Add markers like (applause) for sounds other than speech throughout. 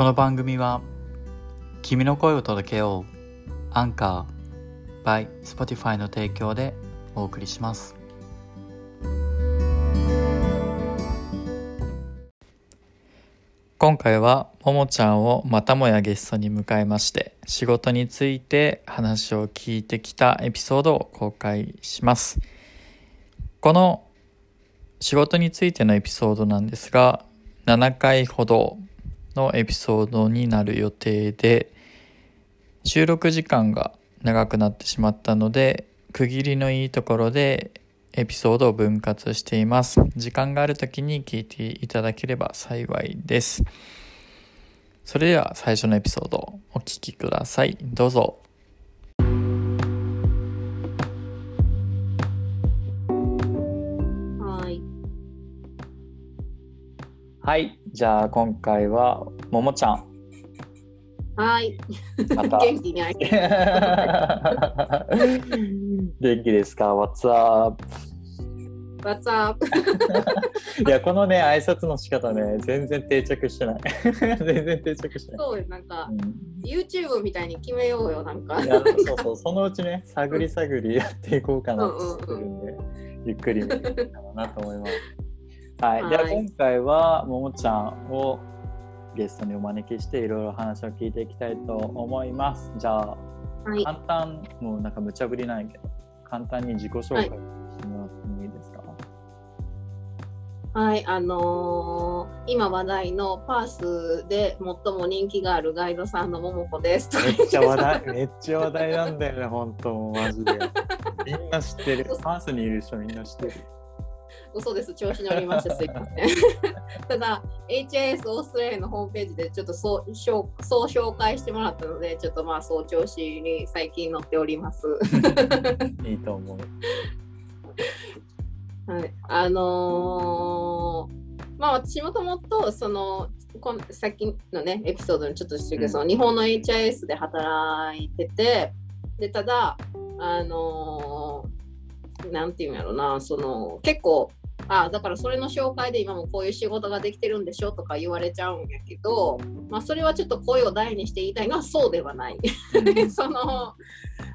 この番組は君の声を届けようアンカー by Spotify の提供でお送りします。今回はももちゃんをまたもやゲストに迎えまして仕事について話を聞いてきたエピソードを公開します。この仕事についてのエピソードなんですが7回ほどのエピソードになる予定で収録時間が長くなってしまったので区切りのいいところでエピソードを分割しています。時間がある時に聞いていただければ幸いです。それでは最初のエピソードをお聞きください。どうぞ。はい。はいじゃあ今回はももちゃんはい。また元気に会い (laughs) 元気ですか ?What's up? What's (laughs) up? いや、このね、挨拶の仕方ね、全然定着してない。(laughs) 全然定着してない。そうなんかう、ん YouTube みたいに決めようよ、なんか。いやそうそう、そのうちね、探り探りやっていこうかなってるんで、ゆっくり見ていこうかなと思います。はい、でははい今回はももちゃんをゲストにお招きしていろいろ話を聞いていきたいと思います。じゃあ、はい。簡単、もうなんか無茶ぶりないけど、簡単に自己紹介してもらってもいいですか、はい。あのー今話題のパースで最も人気があるガイドさんのももこです。めっちゃ話題、(laughs) めっちゃ話題なんだよね、本当もうマジで。みんな知ってる。パースにいる人みんな知ってる。嘘です。調子乗りました。すいません。ただ、HIS オーストラリアのホームページでちょっとそう紹そう紹介してもらったので、ちょっとまあそう調子に最近乗っております。いいと思う。(laughs) はい、あのーまあ私もともとそのこんさっきのねエピソードにちょっとしてるけど、うんその日本の HIS で働いててでただあのーなんていうんやろなその結構あだからそれの紹介で今もこういう仕事ができてるんでしょとか言われちゃうんやけど、まあ、それはちょっと声を大にして言いたいのはそうではない。(laughs) その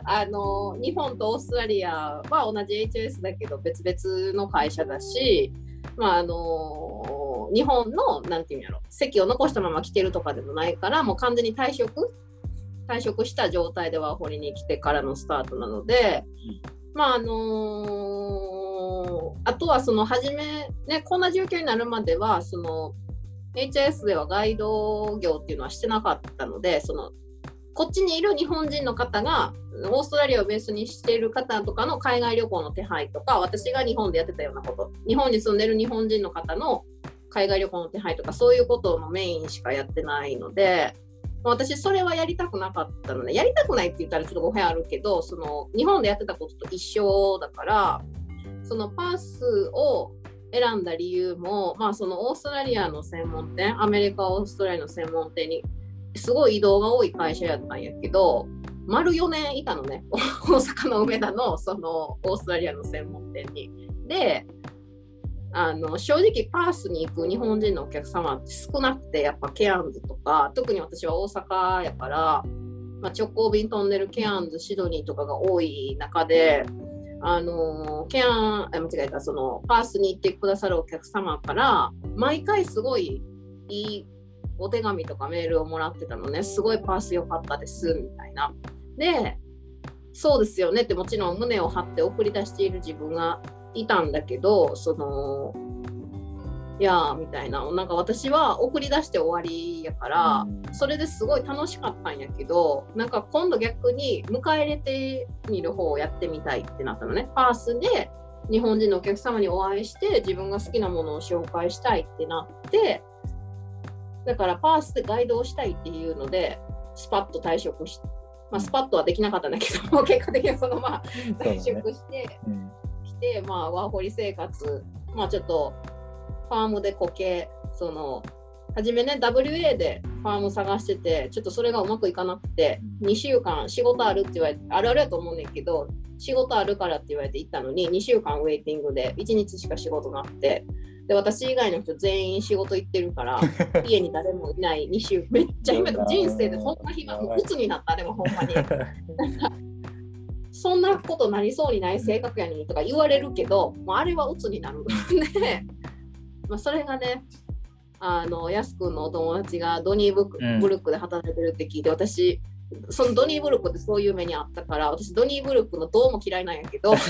あの日本とオーストラリアは同じ HS だけど別々の会社だし、まあ、あの日本のなんていうんやろ席を残したまま来てるとかでもないからもう完全に退職？退職した状態でワーホリに来てからのスタートなので、まああのあとはその初めねこんな状況になるまではその HS ではガイド業っていうのはしてなかったのでそのこっちにいる日本人の方がオーストラリアをベースにしている方とかの海外旅行の手配とか私が日本でやってたようなこと日本に住んでる日本人の方の海外旅行の手配とかそういうことのメインしかやってないので私それはやりたくなかったのでやりたくないって言ったらちょっと語弊あるけどその日本でやってたことと一緒だからそのパースを選んだ理由も、まあ、そのオーストラリアの専門店アメリカオーストラリアの専門店にすごい移動が多い会社やったんやけど丸4年いたのね (laughs) 大阪の梅田のそのオーストラリアの専門店に。であの正直パースに行く日本人のお客様って少なくてやっぱケアンズとか特に私は大阪やから、まあ、直行便飛んでるケアンズシドニーとかが多い中であのケアあ間違えたそのパースに行ってくださるお客様から毎回すごいいいお手紙とかメールをもらってたのねすごいパース良かったですみたいな。でそうですよねってもちろん胸を張って送り出している自分がいたんだけどそのいやーみたいな。なんか私は送り出して終わりやから、それですごい楽しかったんやけどなんか今度逆に迎え入れてみる方をやってみたいってなったのね。パースで日本人のお客様にお会いして自分が好きなものを紹介したいってなってだからパースでガイドをしたいっていうのでスパッと退職して、まあ、スパッとはできなかったんだけど (laughs) 結果的にそのまあ退職してうん。きて、まあ、ワーホリ生活、まあ、ちょっとファームで固形その初めね WA でファーム探しててちょっとそれがうまくいかなくて2週間仕事あるって言われてあるあるやと思うねんけど仕事あるからって言われて行ったのに2週間ウェイティングで1日しか仕事なくて。で私以外の人全員仕事行ってるから (laughs) 家に誰もいない。2週めっちゃ暇で人生でほんま暇。もう鬱になったでもほんまに。(laughs) そんなことなりそうにない性格やにとか言われるけどもうあれは鬱になる。(laughs) で、まあ、それがねあのやすくんのお友達がドニーブック、うんブルックで働いてるって聞いて私そのドニーブルックってそういう目にあったから私ドニーブルックのどうも嫌いなんやけど (laughs)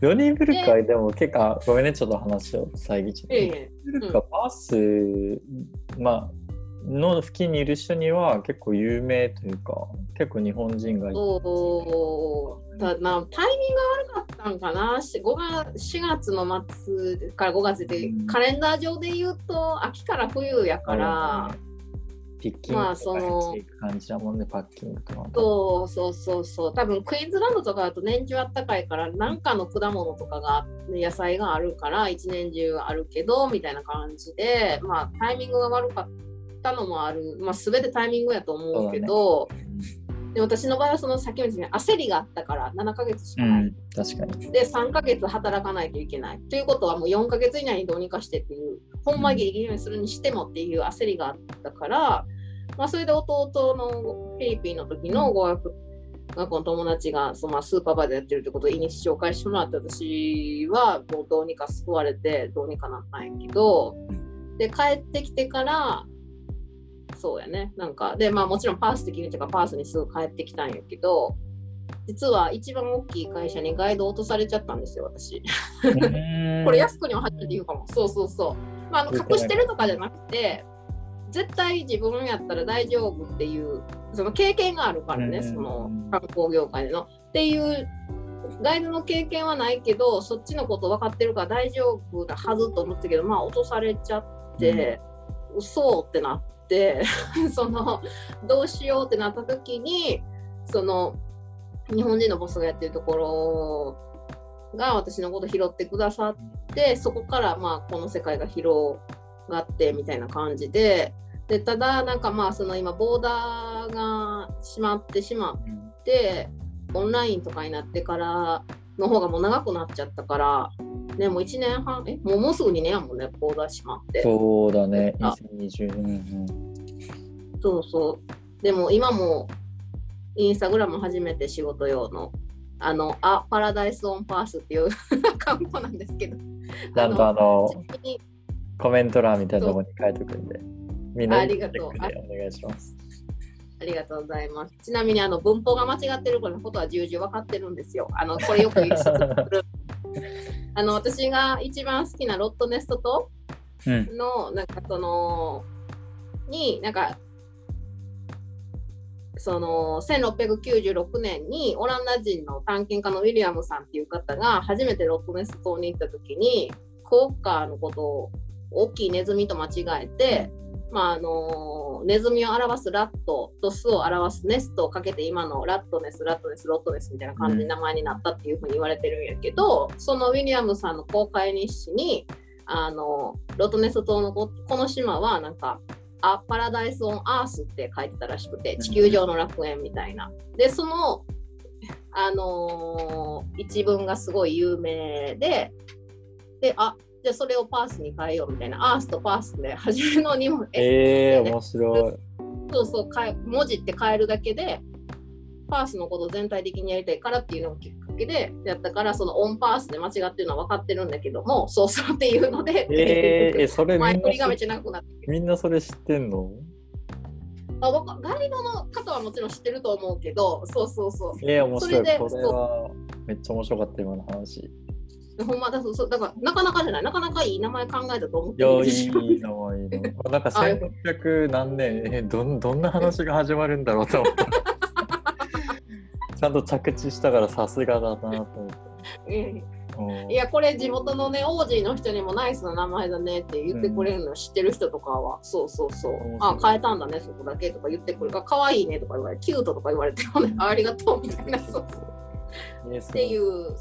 ドニーブルックはでも結構、ごめんね、ちょっと話を遮っちゃって。ええブルックはパース、まあ、の付近にいる人には結構有名というか、結構日本人がいて。そうたな。タイミングが悪かったんかな。し5月4月の末から5月で、うん。カレンダー上で言うと秋から冬やから、ピッキング感じだもんね、パッキングとか。そうそうそうそう。多分クイーンズランドとかだと年中あったかいから何かの果物とかが野菜があるから一年中あるけどみたいな感じでまあタイミングが悪かったのもある。まあ全てタイミングやと思うけど。で私の場合はそのさっきも言ったように焦りがあったから7ヶ月しかない、うん、確かに。で3ヶ月働かないといけない。ということはもう4ヶ月以内にどうにかしてっていうほんまギリギリにするにしてもっていう焦りがあったから、まあ、それで弟のフィリピンの時の語学学校の友達がそのまあスーパーバイトやってるってことを言いに紹介してもらって私はもうどうにか救われてどうにかなったんやけどで帰ってきてからそうやねなんかでまあもちろんパース的にとかパースにすぐ帰ってきたんやけど実は一番大きい会社にガイド落とされちゃったんですよ私。これ安くにも初めて言うかも。そうそうそう。まあ、あの隠してるとかじゃなくて、絶対自分やったら大丈夫っていう、その経験があるからね、うんその観光業界での。っていう、ガイドの経験はないけど、そっちのこと分かってるから大丈夫だはずと思ったけど、まあ、落とされちゃって、嘘ってなって、(laughs) その、どうしようってなった時に、その、日本人のボスがやってるところが私のこと拾ってくださってそこからまあこの世界が広がってみたいな感じででただなんかまあその今ボーダーが閉まってしまってオンラインとかになってからの方がもう長くなっちゃったからねもう1年半えもうもうすぐ2年やもんねボーダー閉まってそうだね、あ2020年。そうそうでも今もインスタグラム初めて仕事用のあのあパラダイスオンパースっていうアカウントなんですけどちゃんとあの、コメント欄みたいなところに書いておくんで、みんなありがとうチェックでお願いします。ありがとうございます。ちなみにあの文法が間違ってることは重々分かってるんですよ。あのこれよく言う人あの私が一番好きなロットネストとうん。のなんかそのになんかその1696年にオランダ人の探検家のウィリアムさんっていう方が初めてロットネス島に行った時にクオッカーのことを大きいネズミと間違えて、まああのネズミを表すラットと巣を表すネストをかけて今のラットネスラットネスロットネスみたいな感じに名前になったっていうふうに言われてるんやけど、そのウィリアムさんの公開日誌にあのロトネス島のここの島はなんかあパラダイス・オン・アースって書いてたらしくて地球上の楽園みたいな。でその、あのー一文がすごい有名でであじゃあそれをパースに変えようみたいなアースとパースで初めの2文えー、ね面白い。そうそう変え文字って変えるだけでパースのことを全体的にやりたいからっていうのがきっかけでやったからそのオンパースで間違ってるのは分かってるんだけどもそうそうっていうので、えー、え、それみ前んな振りがめっちゃ長くなってみんなそれ知ってんの？あガイドの方はもちろん知ってると思うけどそうそうそうえー、面白い。それでこれはめっちゃ面白かった、今の話。(laughs) ほんまだそうそうだからなかなかじゃないなかなかいい名前考えたと思っいや、いてるんですよいの、いいの。(laughs) なんか1600何年、えどん、どんな話が始まるんだろうと思った。ちゃんと着地したからさすがだなと思って。いやこれ地元のねオージーの人にもナイスな名前だねって言ってくれるの知ってる人とかは、そうそうそう。あ変えたんだねそこだけとか言ってくる。か可愛いねとか言われてキュートとか言われてもねあありがとうみたいなそうそう。えーっていう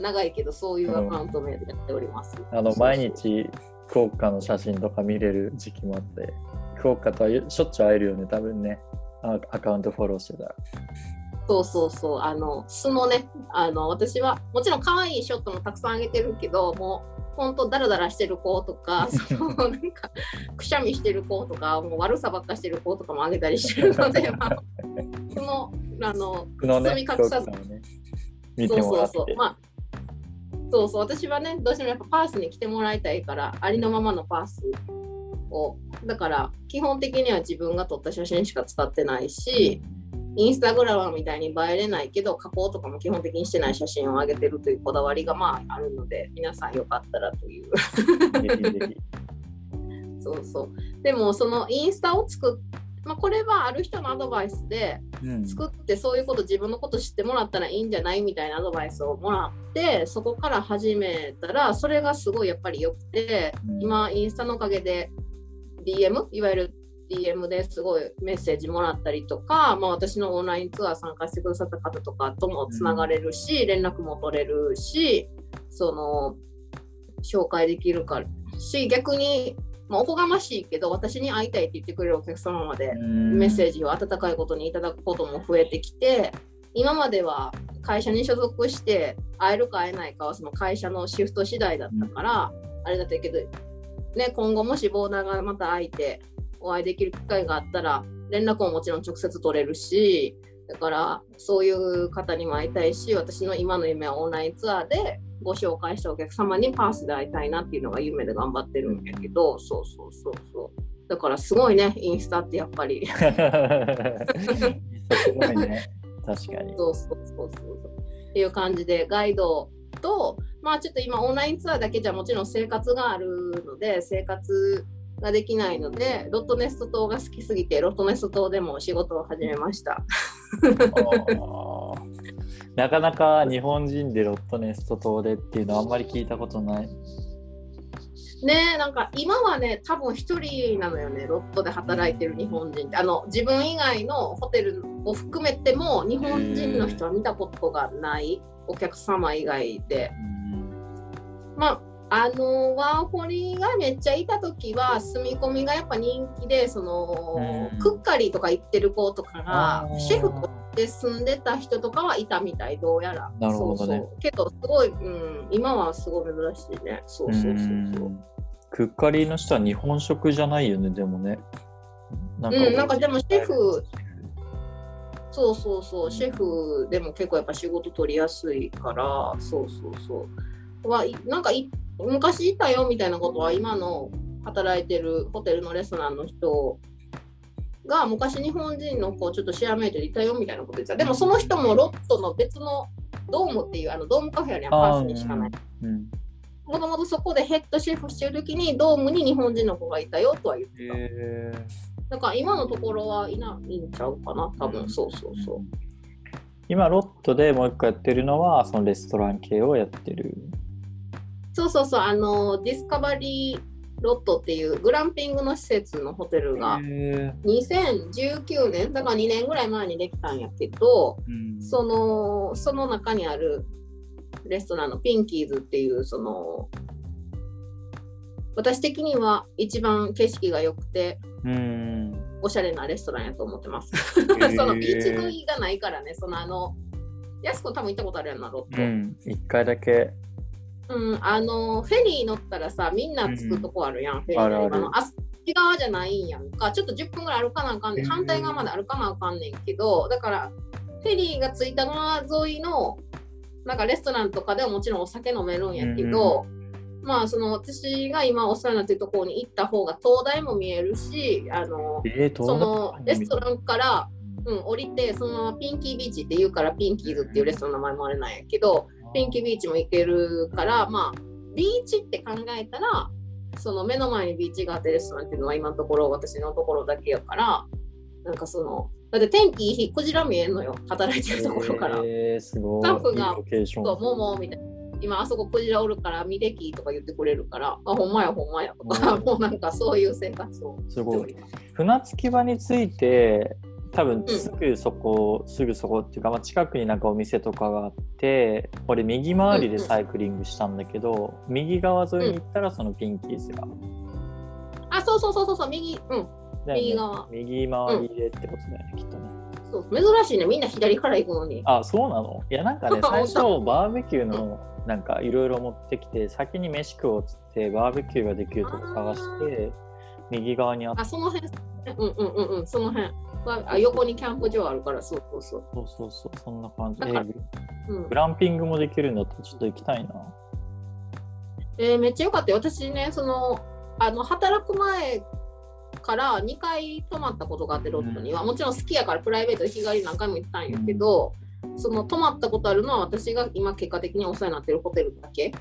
長いけどそういうアカウント名でやっております、あのそうそう毎日福岡の写真とか見れる時期もあって福岡とはしょっちゅう会えるよね多分ね。あアカウントフォローしてたら。そうそうそう、あの、素のね、あの、私は、もちろん可愛いショットもたくさんあげてるけど、もう、ほんとダラダラしてる子とか、(laughs) そのなんか、くしゃみしてる子とか、もう悪さばっかしてる子とかもあげたりしてるので、(laughs) まあ、その、あの、服のね、包み隠さず。ね見そうてもらって。そうそう。まあ、そうそう、私はね、どうしてもやっぱパースに来てもらいたいから、ありのままのパースを、だから、基本的には自分が撮った写真しか使ってないし、インスタグラムみたいに映えれないけど、加工とかも基本的にしてない写真を上げてるというこだわりがまああるので、皆さんよかったらという。(laughs) そうそう。でも、そのインスタを作っまあ、これはある人のアドバイスで、うん。作ってそういうこと自分のこと知ってもらったらいいんじゃないみたいなアドバイスをもらってそこから始めたらそれがすごいやっぱり良くてうん。今インスタのおかげで DM いわゆる DM ですごいメッセージもらったりとか、まあ、私のオンラインツアー参加してくださった方とかともつながれるし、連絡も取れるしその紹介できるからし逆に、まあ、おこがましいけど私に会いたいって言ってくれるお客様までメッセージを温かいことにいただくことも増えてきて今までは会社に所属して会えるか会えないかはその会社のシフト次第だったから、あれだったけど、ね、今後もしボーダーがまた空いてお会いできる機会があったら連絡ももちろん直接取れるしだからそういう方にも会いたいし私の今の夢はオンラインツアーでご紹介したお客様にパースで会いたいなっていうのが夢で頑張ってるんやけどそうそうそうそうだからすごいねインスタってやっぱりすごいね。確かに。そうそうそうそうっていう感じでガイドとまあちょっと今オンラインツアーだけじゃもちろん生活があるので生活ができないのでロットネスト島が好きすぎてロットネスト島でも仕事を始めました。なかなか日本人でロットネスト島でっていうのはあんまり聞いたことない。ねえなんか今はね多分一人なのよねロットで働いてる日本人って。あの自分以外のホテルを含めても日本人の人は見たことがないお客様以外で。まああのワーホリがめっちゃいた時は住み込みがやっぱ人気でその、うん。クッカリーとか行ってる子とかがシェフとして住んでた人とかはいたみたいどうやら。なるほどね。そうそうけどすごい、うん、今はすごい珍しいね。そうそうそうそう。うん。クッカリーの人は日本食じゃないよね、でもね。なうん、なんかでもシェフ、そうそうそう、シェフでも結構やっぱ仕事取りやすいから、そうそうそう。はいなんかい昔いたよみたいなことは今の働いてるホテルのレストランの人が昔日本人の子ちょっとシェアメイトでいたよみたいなこと言ってた。でもその人もロットの別のドームっていうあのドームカフェにはパースにしかない。うん。もともとそこでヘッドシェフしてる時にドームに日本人の子がいたよとは言ってた。へだから今のところはいないんちゃうかな、多分そうそうそう。今、ロットでもう一個やってるのは、そのレストラン系をやってる。そうそうそう、あの、ディスカバリーロットっていうグランピングの施設のホテルがへ2019年、だから2年ぐらい前にできたんやけど、ーその、その中にあるレストランのピンキーズっていう、その、私的には一番景色が良くて、うん。おしゃれなレストランやと思ってます。ー (laughs) そのビーチ沿いがないからね、そのあの、やす子多分行ったことあるやんな、ロット。うん。一回だけ。うん、あのフェリー乗ったらさみんな着くとこあるやん、フェリーあるある。ののあっち側じゃないんやんか。ちょっと10分ぐらい歩かなあかんねん。うん反対側まで歩かなあかんねんけどだからフェリーが着いた側沿いのなんかレストランとかではもちろんお酒飲めるんやけど、まあその私が今お世話になってるところに行った方が東大も見えるしあのえー、そのレストンランから、うん、降りてそのピンキービーチって言うからピンキーズっていうレストランの名前もあれなんやけどピンキービーチも行けるから、まあ、ビーチって考えたら、その目の前にビーチがあってレストランっていうのは今のところ私のところだけやから、なんかその、だって天気いい日、クジラ見えんのよ、働いてるところから。えー、すごい。スタッフがそう、ももみたいな。今あそこクジラおるから見てきとか言ってくれるから、あ、ほんまやほんまやとか、うん (laughs) もうなんかそういう生活をすごい。船着き場について多分すぐそこ、すぐそこっていうか、まあ、近くになんかお店とかがあって俺右回りでサイクリングしたんだけど、右側沿いに行ったらそのピンキーズが、あ、そうそうそうそうそう、右、うん、ね。右側。右回りでってことだよね、きっとね。そう珍しいね。みんな左から行くのに。あそうなの？いやなんかね (laughs) 最初バーベキューのなんかいろいろ持ってきて先に飯食おうっつってバーベキューができるとこ探して右側にあってあその辺。うんうんうんうんその辺あ横にキャンプ場あるからそうそうそう。そうそうそうそんな感じ。だからえうん。グランピングもできるんだ。ったらちょっと行きたいな。えーめっちゃよかったよ。私ねそのあの働く前から2回泊まったことがあってロットには、もちろん好きやからプライベートで日帰り何回も行ったんやけど、その泊まったことあるのは私が今結果的にお世話になってるホテルだけ、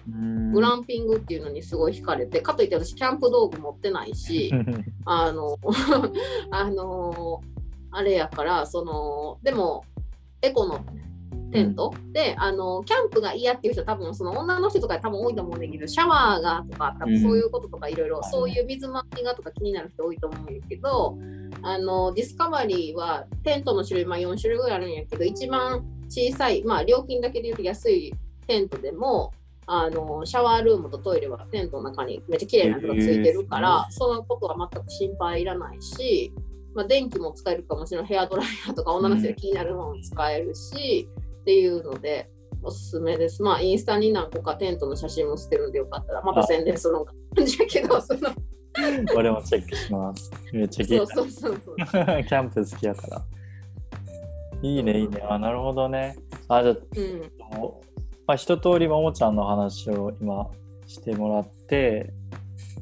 グランピングっていうのにすごい惹かれてかといって私キャンプ道具持ってないし (laughs) あの (laughs) あのあれやからそのでもエコのテント、であのキャンプが嫌っていう人多分その女の人とか多分多いと思うんだけどシャワーがとか多分そういうこととかいろいろうんそういう水回りがとか気になる人多いと思うんやけどあのディスカバリーはテントの種類、まあ、4種類ぐらいあるんやけど一番小さい、まあ、料金だけで言うと安いテントでもあのシャワールームとトイレはテントの中にめっちゃ綺麗なのがついてるから、そのことは全く心配いらないし、まあ、電気も使えるかもしれない。ヘアドライヤーとか女の人で気になるものも使えるし、っていうのでおすすめです。まあインスタに何個かテントの写真も捨てるんでよかったらまた宣伝するのか感じやけどその。(laughs) 俺もチェックします。めっちゃ聞いたそうそうそうそう。(laughs) キャンプ好きやから。いいねいいね。あなるほどね。あじゃあうん。まあ、一通りももちゃんの話を今してもらって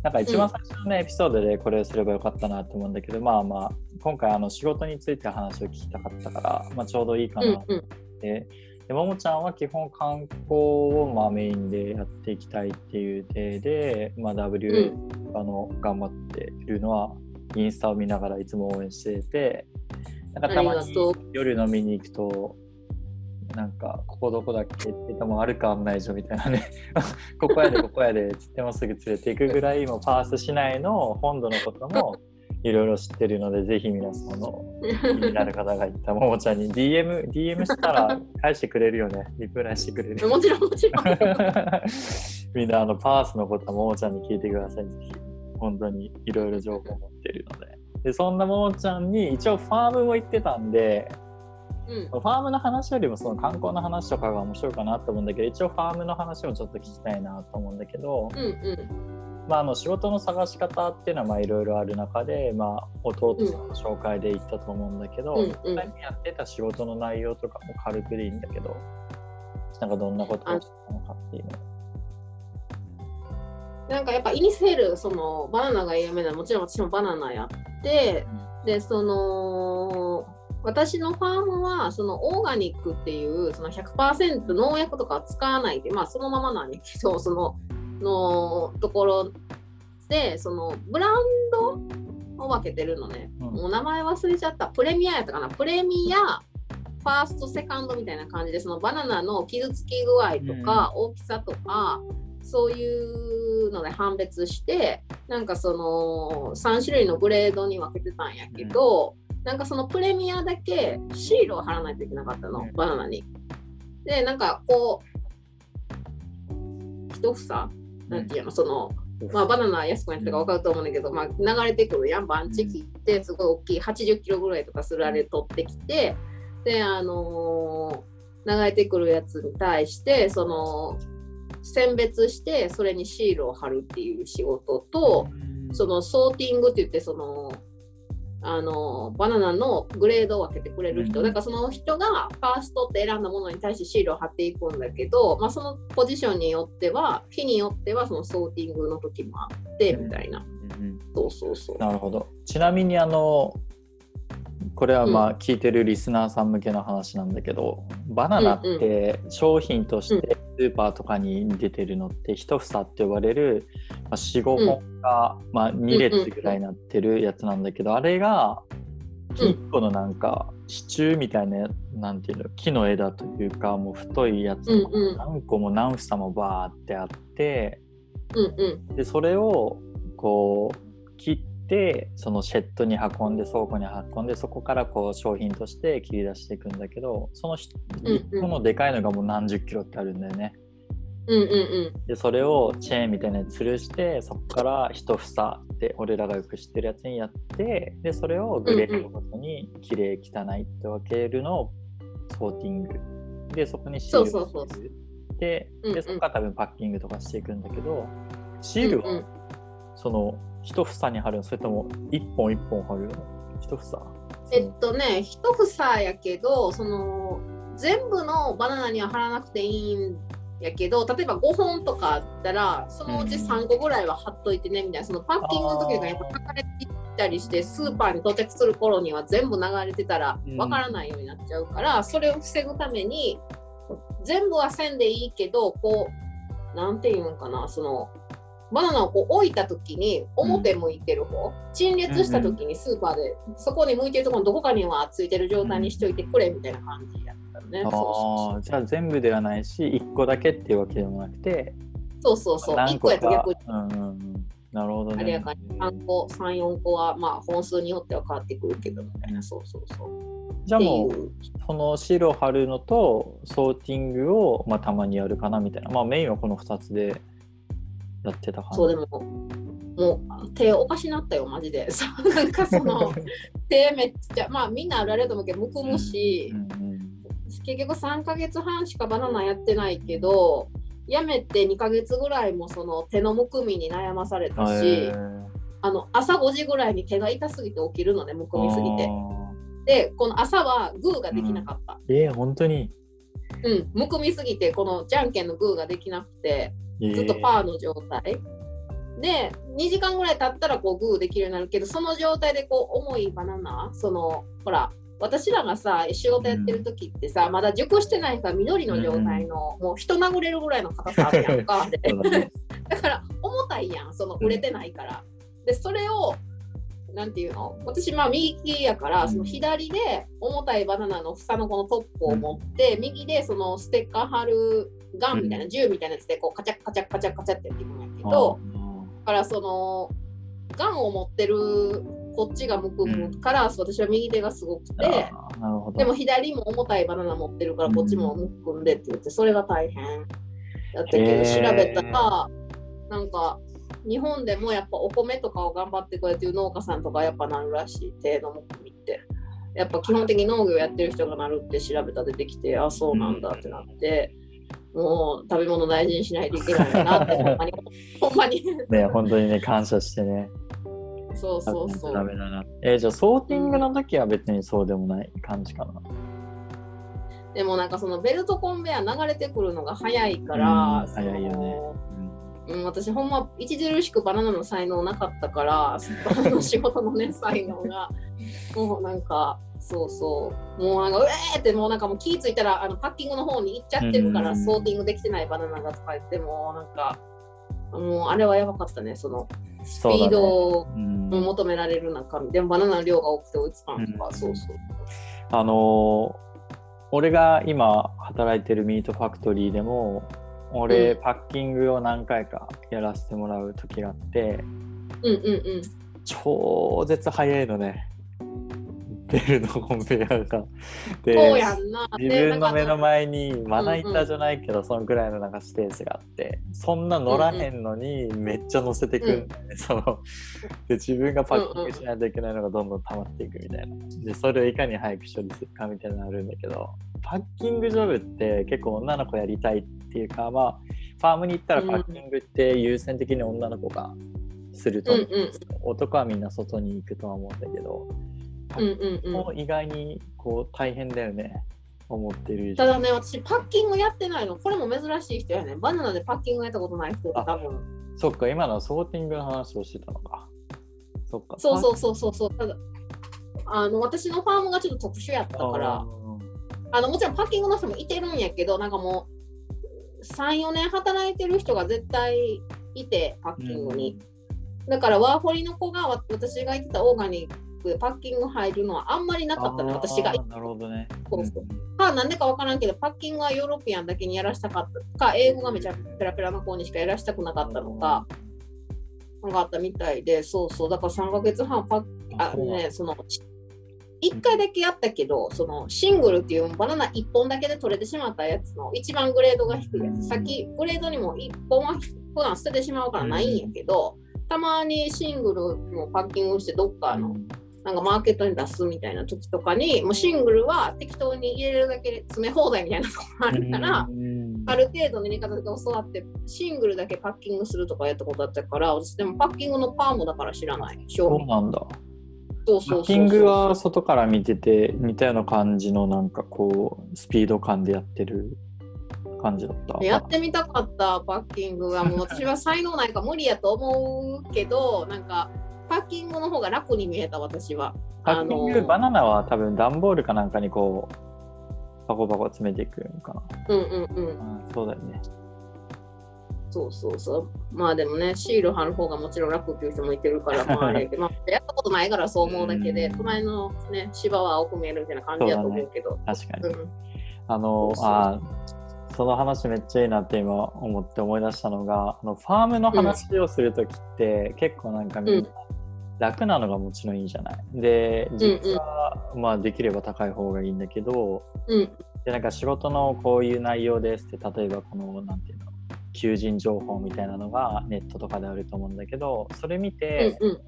なんか一番最初のね、エピソードでこれをすればよかったなと思うんだけどまあまあ今回あの仕事について話を聞きたかったから、まあ、ちょうどいいかなとうんうん。思って、でももちゃんは基本観光をまあメインでやっていきたいっていう体で、まあ、W、あの頑張っているのはインスタを見ながらいつも応援しててなんかたまに夜飲みに行くとなんかここどこだっけって言ってもあるか案内所みたいなね (laughs) ここやでここやでっつってもすぐ連れていくぐらいもうパース市内の本土のこともいろいろ知ってるのでぜひ皆さんの気になる方がいたももちゃんに DM, DM したら返してくれるよねリプライしてくれるもちろんもちろん。(laughs) みんなあのパースのことはももちゃんに聞いてください。ぜひ本当にいろいろ情報を持ってるので。で、そんなももちゃんに一応ファームも行ってたんで、うん。ファームの話よりもその観光の話とかが面白いかなと思うんだけど、一応ファームの話もちょっと聞きたいなと思うんだけど、うんうん。まあ、あの仕事の探し方っていうのはまあいろいろある中で、まあ、弟さんの紹介で行ったと思うんだけど、うんやってた仕事の内容とかも軽くでいいんだけど、なんかどんなことをしたのかっていうの。なんかやっぱイニシェルそのバナナが有名なのもちろん私もバナナやってでその私のファームはそのオーガニックっていうその100%農薬とかは使わないでまあそのままなんやけど (laughs) そののところでそのブランドを分けてるのね、うん。もう名前忘れちゃった。プレミアやったかな。プレミアファーストセカンドみたいな感じでそのバナナの傷つき具合とか大きさとか、そういうので判別してなんかその3種類のグレードに分けてたんやけど、なんかそのプレミアだけシールを貼らないといけなかったの、うん。バナナに。でなんかこう一房なんていうのそのまあ、バナナ安くなったか分かると思うんだけど、まあ、流れてくるやん。バンチ切ってすごい大きい80キロぐらいとかするあれ取ってきてであのー流れてくるやつに対してその選別してそれにシールを貼るっていう仕事とそのソーティングって言ってそのあのバナナのグレードを分けてくれる人、うんだからその人がファーストって選んだものに対してシールを貼っていくんだけど、まあ、そのポジションによっては日によってはそのソーティングの時もあってみたいな、うんうんそうそうそう。なるほど。ちなみにあのこれはまあ聞いてるリスナーさん向けの話なんだけど、バナナって商品としてスーパーとかに出てるのって一房って呼ばれるまあ45本がまあ2列ぐらいになってるやつなんだけど、あれが1個のなんか支柱みたいななんていうの木の枝というかもう太いやつ何個も何房もバーってあって。うんうん。でそれをこう切ってそのシェットに運んで倉庫に運んでそこからこう商品として切り出していくんだけどそのうんうん。1個のでかいのがもう何十キロってあるんだよね。うんうんうん。でそれをチェーンみたいなやつ吊るしてそこから一房で俺らがよく知ってるやつにやってでそれをグレードごとに綺麗汚いって分けるのをソーティング。でそこにシールをつけるでそこから多分パッキングとかしていくんだけどシールはその一房に貼るの？それとも一本一本貼る？の一房？えっとね、一房やけど、その全部のバナナには貼らなくていいんやけど、例えば5本とかあったら、そのうち3個ぐらいは貼っといてねみたいな、そのパッキングの時がやっぱ書かれていったりして、スーパーに到着する頃には全部流れてたらうん。わからないようになっちゃうから、それを防ぐために、全部はせんでいいけど、こう、なんていうんかな、その、バナナをこう置いた時に表向いてる方、陳列した時にスーパーでそこに向いてるところのどこかにはついてる状態にしといてくれみたいな感じやったのね。ああじゃあ全部ではないし1個だけっていうわけでもなくてそうそうそう。1何個やと逆に。うんうんうん。なるほどね。あれやから3個、3、4個はまあ本数によっては変わってくるけどみたいな、そうそうそう。じゃあもうう。その白を貼るのとソーティングを、まあ、たまにやるかなみたいな。まあメインはこの2つでやってた感じそうでも、もう手おかしなったよ、マジで。(laughs) そうなんかその (laughs) 手めっちゃ、まあみんなあるあるやと思うけど、むくむし、うんうん結局3ヶ月半しかバナナやってないけど、やめて2ヶ月ぐらいもその手のむくみに悩まされたし、あの朝5時ぐらいに手が痛すぎて起きるのね、むくみすぎて。あで、この朝はグーができなかった。ーえー、本当に、うん、むくみすぎて、このじゃんけんのグーができなくて、えーずっとパーの状態。で、2時間ぐらい経ったらこうグーできるようになるけど、その状態でこう重いバナナ、その、ほら、私らがさ、仕事やってる時ってさ、まだ熟してないから緑の状態の、もう人殴れるぐらいの硬さあるやんか。(laughs) だから重たいやん、その売れてないから。で、それを、なんていうの？私、まあ右利きやから、その左で重たいバナナの房のこのトップを持って、右でそのステッカー貼るガンみたいな、銃みたいなやつでこうカチャッカチャッカチャッカチャってやっていくんやけど、だからその、ガンを持ってるこっちが向くから、私は右手がすごくて、でも左も重たいバナナ持ってるからこっちもむくんでって言ってそれが大変だったけど、調べたらなんか日本でもやっぱお米とかを頑張ってこうやっていう農家さんとかやっぱなるらしい手のむくみって。やっぱ基本的に農業やってる人がなるって調べたら出てきてあそうなんだってなって。もう食べ物大事にしないといけないなってほんまに。ほんまにね本当にね感謝してね。そうそうそう。ダメだなえーじゃあソーティングの時は別にそうでもない感じかな。でもなんかそのベルトコンベヤー流れてくるのが早いかうんら、早いよね。そのうん、私ほんま著しくバナナの才能なかったからバナナの仕事のね才能が。もうなんかそうそう。もうなんかうえーってもうなんかもう気ぃ付いたらあのパッキングの方に行っちゃってるから、うん。ソーティングできてないバナナがとか言ってもなんかもうあれはやばかったねそのスピードをうん。求められる中でもバナナの量が多くて追いつかんとか、うん。そうそう。あのー俺が今働いてるミートファクトリーでも俺、うん。パッキングを何回かやらせてもらう時があってうんうんうん。超絶早いのねベルのコンベヤーが。でそうやんな。自分の目の前前にまな板じゃないけど、そのぐらいのなんかスペースがあってそんな乗らへんのにめっちゃ乗せてくんだよね、そので自分がパッキングしないといけないのがどんどん溜まっていくみたいな。でそれをいかに早く処理するかみたいなのあるんだけどパッキングジョブって結構女の子やりたいっていうかまあファームに行ったらパッキングって優先的に女の子がすると思う、うんうん。男はみんな外に行くとは思うんだけどもう意外にこう大変だよね。思ってるただね、私、パッキングやってないの。これも珍しい人やね。バナナでパッキングやったことない人。多分。そっか今のはソーティングの話をしてたのか。そっか。そうそうそうそうそう。ただあの私のファームがちょっと特殊やったから。ああのもちろんパッキングの人もいてるんやけどなんかもう34年働いてる人が絶対いてパッキングに、だからワーホリの子がわ私が言ってたオーガニックでパッキング入るのはあんまりなかったの私が。なるほどね。そうそう。かなんでかわからんけどパッキングはヨーロピアンだけにやらしたかったか英語がめちゃペラペラな子にしかやらしたくなかったのか、なんかあったみたいでそうそう。だから3ヶ月半パッあねその1回だけやったけどそのシングルっていうバナナ1本だけで取れてしまったやつの一番グレードが低いやつ。先グレードにも1本は普段捨ててしまうからないんやけど、たまにシングルのパッキングしてどっかのなんかマーケットに出すみたいな時とかにもうシングルは適当に入れるだけで詰め放題みたいなところあるから、ある程度の入れ方で教わってシングルだけパッキングするとかやったことあったから私でもパッキングのパーもだから知らない。そうなんだ。そうそうそうそう。パッキングは外から見てて似たような感じのなんかこうスピード感でやってる感じだった。やってみたかったパッキングはもう私は才能ないから無理やと思うけどなんかパッキングの方が楽に見えた私は。パッキング、バナナは多分段ボールかなんかにこうパコパコ詰めていくのかな。うんうんうんうん、そうだよね。そうそうそうまあでもねシール貼る方がもちろん楽っていう人もいてるからまああれ (laughs) まあ、やったことないからそう思うだけでうん隣のね芝は青く見えるみたいな感じやと思うけど。確かに。うんあのあその話めっちゃいいなって今思って思い出したのがあのファームの話をするときって、結構なんかみんうなん楽なのがもちろんいいじゃない。で実は、まあできれば高い方がいいんだけどうん。でなんか仕事のこういう内容ですって例えばこのなんていうの求人情報みたいなのがネットとかであると思うんだけどそれ見て、うんうん。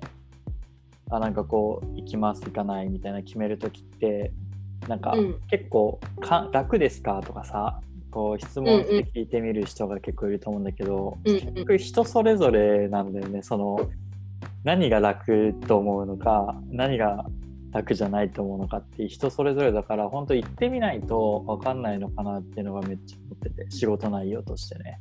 あなんかこう行きます行かないみたいな決めるときってなんか、うん。結構か楽ですかとかさこう質問して聞いてみる人が結構いると思うんだけど、うんうん。結局人それぞれなんだよね。その何が楽と思うのか何が楽じゃないと思うのかって人それぞれだから本当行ってみないと分かんないのかなっていうのがめっちゃ思ってて仕事内容としてね。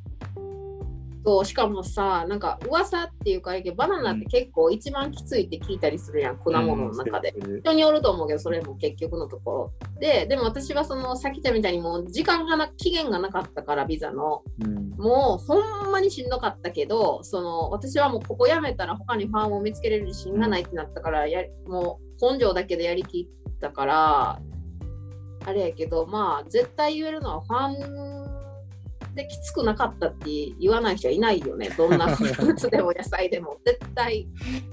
そうしかもさなんか噂っていうかバナナって結構一番きついって聞いたりするやん果物の中で。うん人によると思うけどそれも結局のところ。ででも私はそのさっき言ったみたいにもう時間がな期限がなかったからビザの。うん。もうほんまにしんどかったけどその私はもうここ辞めたら他にファームを見つけれる自信がないってなったからやもう根性だけでやりきったからあれやけどまあ絶対言えるのはファームできつくなかったって言わない人はいないよねどんな (laughs) フルーツでも野菜でも絶対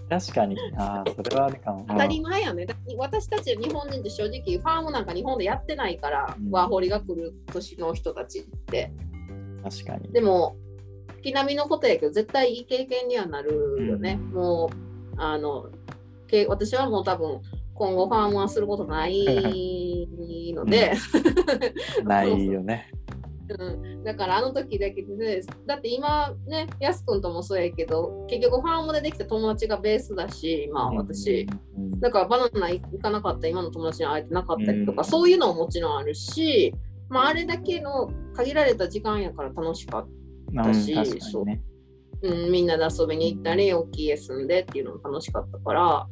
確かにあーそれはあるかも。当たり前やね。だ私たち日本人って正直ファームなんか日本でやってないから、うんワーホリが来る年の人たちって。確かに。でも、月並みのことやけど、絶対いい経験にはなるよね。うんもう、あの、け私はもう多分、今後ファームはすることないので、ないよね。(laughs) うん、だからあの時だけで、だって今ね、やすくんともそうやけど、結局ファームでできた友達がベースだし、まあ私、うん、だからバナナ行かなかった今の友達に会えてなかったりとか、うん。そういうのももちろんあるし、まあ、あれだけの限られた時間やから楽しかっうん。だし確かにね。た、うん、みんなで遊びに行ったり大きい家住んでっていうのも楽しかったから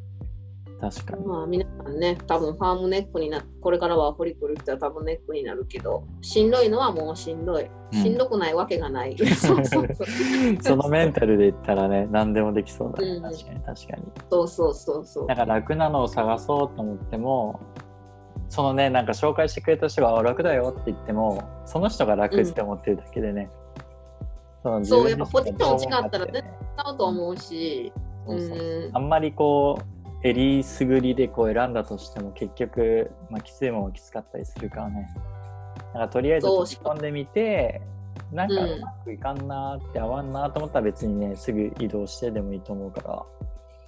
確かに。まあ皆さんね多分ファームネックになこれからは掘り来る人は多分ネックになるけどしんどいのはもうしんどい。しんどくないわけがない、(laughs) (laughs) そのメンタルで言ったらね、何でもできそうだね。うん。確かに確かに。そうそうそうそう。なんか楽なのを探そうと思っても、そのね、なんか紹介してくれた人があ楽だよって言っても、その人が楽って思ってるだけでね。そのそうやっぱポジション違ったらね自分で違うと思うし。そうん。あんまりこう、えりすぐりでこう選んだとしても結局、まあ、きついものはきつかったりするからね。なんかとりあえず飛び込んでみて、なんかうまくいかんなーって合わんなーと思ったら別にね、すぐ移動してでもいいと思うから。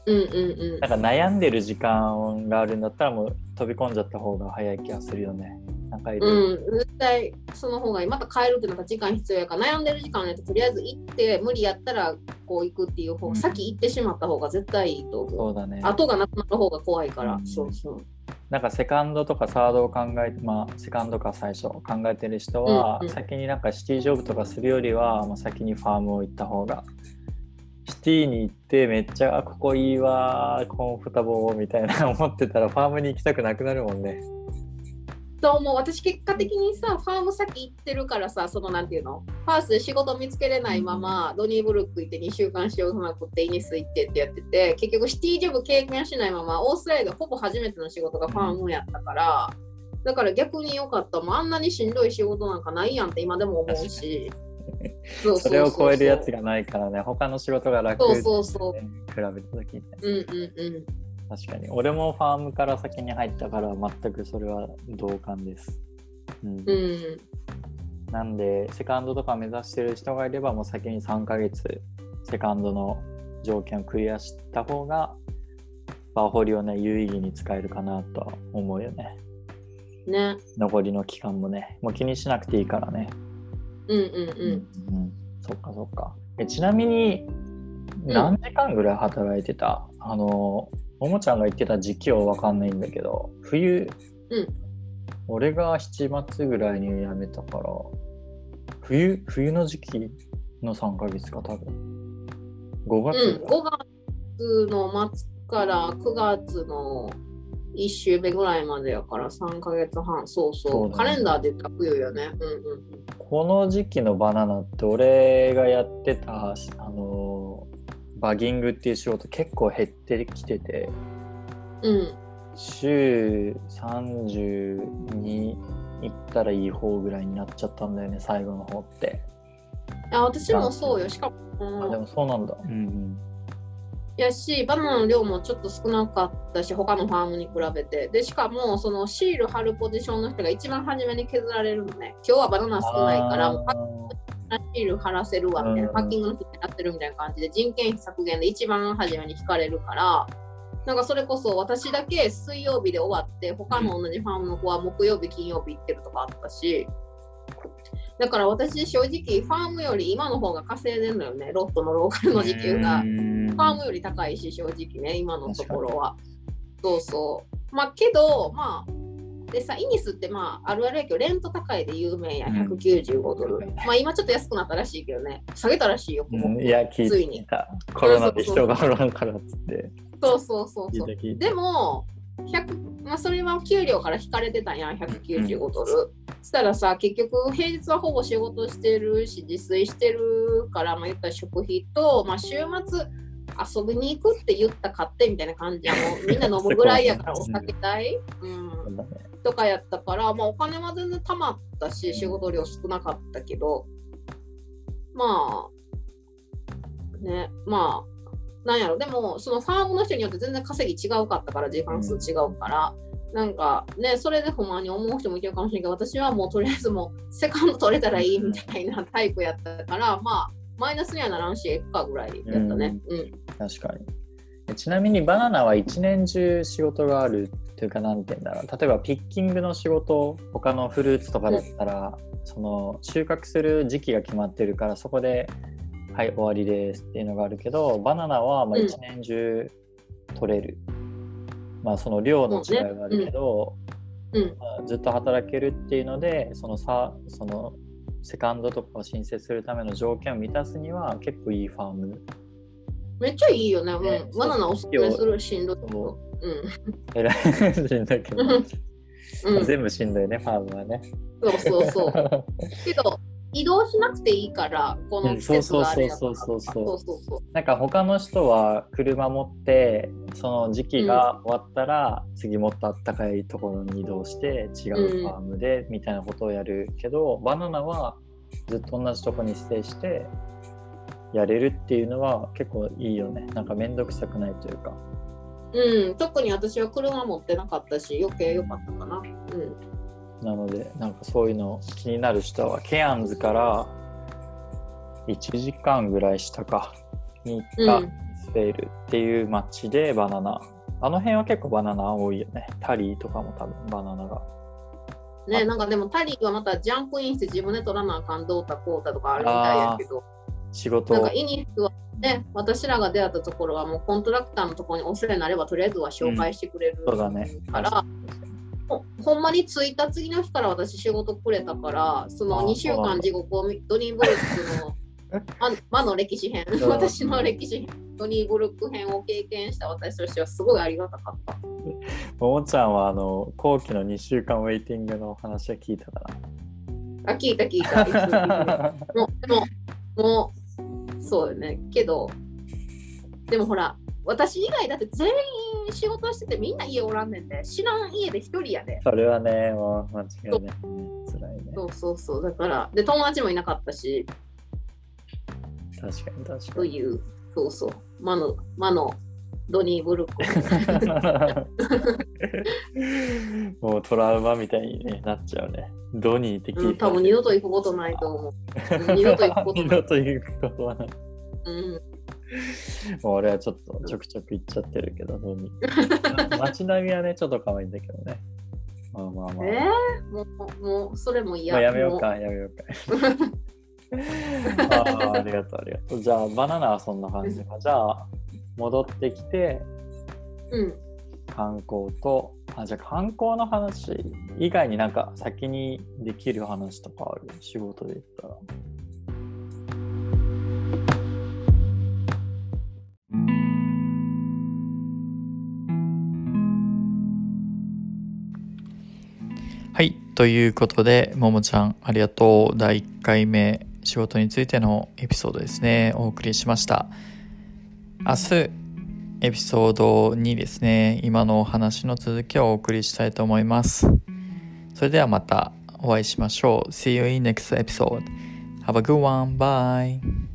うんうんうんなんか悩んでる時間があるんだったらもう飛び込んじゃった方が早い気がするよね。なんかいろいろうん、絶対その方がいい。また帰るってなったら時間必要やから、悩んでる時間やととりあえず行って、無理やったらこう行くっていう方、うん先行ってしまった方が絶対いいと思う。そうだね。後がなくなる方が怖いから、うんそうそう。なんかセカンドとかサードを考えて、まあセカンドか最初考えてる人は、先になんかシティジョブとかするよりは、もう先にファームを行った方が。シティに行ってめっちゃあここいいわーコンフォタボーみたいな思ってたらファームに行きたくなくなるもんね。と思う私結果的にさ、ファーム先行ってるからさ、そのなんていうの、ファースで仕事見つけれないまま、ドニーブルック行って2週間塩うまくってイニス行ってってやってて、結局シティジョブ経験しないまま、オーストラリアでほぼ初めての仕事がファームやったから、だから逆に良かった。もうあんなにしんどい仕事なんかないやんって今でも思うし。そうそれを超えるやつが。がないからね、他の仕事が楽そうそうそう比べた時にね。うんうんうん。確かに。俺もファームから先に入ったから全くそれは同感です。うん。うん。なんで、セカンドとか目指してる人がいれば、もう先に3ヶ月、セカンドの条件をクリアした方が、バーホリをね、有意義に使えるかなとは思うよね。ね。残りの期間もね、もう気にしなくていいからね。うんうんうん。うん。そっかそっか。えちなみに、何時間ぐらい働いてた、あの、ももちゃんが言ってた時期はわかんないんだけど、冬、うん。俺が7月ぐらいに辞めたから、冬、冬の時期の3ヶ月か、多分。5月うん、ぐらい5月の末から9月の1週目ぐらいまでやから3ヶ月半、そうそう、そうだね。カレンダーで言ったら冬よね。うんうんこの時期のバナナって俺がやってた、あの、バギングっていう仕事結構減ってきてて、うん。うん。週32いったらいい方ぐらいになっちゃったんだよね最後の方ってあ私もそうよ。しかも、あでもそうなんだうんやし、バナナの量もちょっと少なかったし、他のファームに比べて。で、しかも、そのシール貼るポジションの人が一番初めに削られるのね。今日はバナナ少ないから、もうパッシール貼らせるわみたいな、うんパッキングの人にやってるみたいな感じで、人件費削減で一番初めに引かれるから、なんかそれこそ私だけ水曜日で終わって、他の同じファームの子は木曜日、金曜日行ってるとかあったし、だから私正直ファームより今の方が稼いでるのよね、ロットのローカルの時給が。ファームより高いし、正直ね、今のところは。そうそう。まあ、けど、まあ、でさ、イニスってまあ、あるあるやけど、レント高いで有名や、うん。195ドル。まあ、今ちょっと安くなったらしいけどね、下げたらしいよ、ここ。うん。いや聞いついにたコロナで人がおらんからっつって。そうそうそうそう。でも、100まあ、それは給料から引かれてたんや、195ドル。そしたらさ、結局、平日はほぼ仕事してるし、自炊してるから、まあ、言ったら食費と、まあ、週末、遊びに行くって言った買ってみたいな感じやもう (laughs) みんな飲むぐらいやからお酒代、うん、とかやったから、まあ、お金は全然貯まったし仕事量少なかったけどまあねまあなんやろ。でもそのファームの人によって全然稼ぎ違うかったから時間数違うから、なんかねそれで不満に思う人もいてるかもしれないけど私はもうとりあえずもうセカンド取れたらいいみたいなタイプやったからまあマイナスにはならんしええかぐらいやったね。うん。確かに。えちなみにバナナは一年中仕事があるっていうか何て言うんだろう。例えばピッキングの仕事他のフルーツとかだったら、その収穫する時期が決まってるからそこで「はい終わりです」っていうのがあるけどバナナはま一年中取れる、まあその量の違いがあるけど、うん。まあずっと働けるっていうのでそのさそのセカンドとかを申請するための条件を満たすには結構いいファームめっちゃいいよね。ねうん。バナナおすすめするしんどい。うん。偉いしんどいけど、うん、全部しんどいねファームはねそうそうそう。(laughs) けど、移動しなくていいから、この季節があれだからそうそうそうそうそうそうそう。なんか他の人は車持ってその時期が終わったら、次もっとあったかいところに移動して違うファームでみたいなことをやるけど、バナナはずっと同じとこにステイしてやれるっていうのは結構いいよね。なんか面倒くさくないというか。うん、特に私は車持ってなかったし、余計良かったかな。うん。なのでなんかそういうの気になる人はケアンズから1時間ぐらい下かに行ったうん。スペールっていう街でバナナ、あの辺は結構バナナ多いよね。タリーとかも多分バナナが。ね、なんかでもタリーはまたジャンプインして自分で取らなあかんどうたこうたとかあるみたいやけど、仕事なんかイニスはね、私らが出会ったところはもうコントラクターのところにお世話になればとりあえずは紹介してくれるそうだねから、ほほんまに着いた次の日から私仕事くれたから、そのあー2週間地獄をみドニーブルックのあ魔の歴史編う、ん私の歴史編、ドニーブルック編を経験した私としてはすごいありがたかった。ももちゃんはあの後期の2週間ウェイティングの話は聞いたかあ、聞いた聞いた。なもう、でも、もう、そうよね。けど、でもほら、私以外だって全員仕事しててみんな家おらんねんで、知らん家で一人やで。それはねもう間違いない。ね辛いね。そうそうそう。だから、で、友達もいなかったし、確かに確かに。という、そうそう、魔の、魔のドニー・ブルック。もうトラウマみたいに、ね、なっちゃうね。ドニーって聞うん、多分二度と行くことないと思う。うん二度と行くこと二ない。度と行くことはない。うん、もう俺はちょっとちょくちょく行っちゃってるけど、ドニー。(laughs) 街並みはね、ちょっと可愛いんだけどね。まあまあまあ。えー、もう、もう、それも嫌。まあ、やめようもか、やめようか。(laughs) ああ、ありがとう、ありがとう。じゃあ、バナナはそんな感じか。じゃあ、戻ってきて、う。うん。観光と、あ、じゃあ観光の話以外になんか先にできる話とかある？仕事で言ったら。はい。ということで、ももちゃん、ありがとう。第1回目、仕事についてのエピソードですね、お送りしました。明日、エピソード2ですね、今のお話の続きをお送りしたいと思います。それではまたお会いしましょう。See you in next episode. Have a good one. Bye.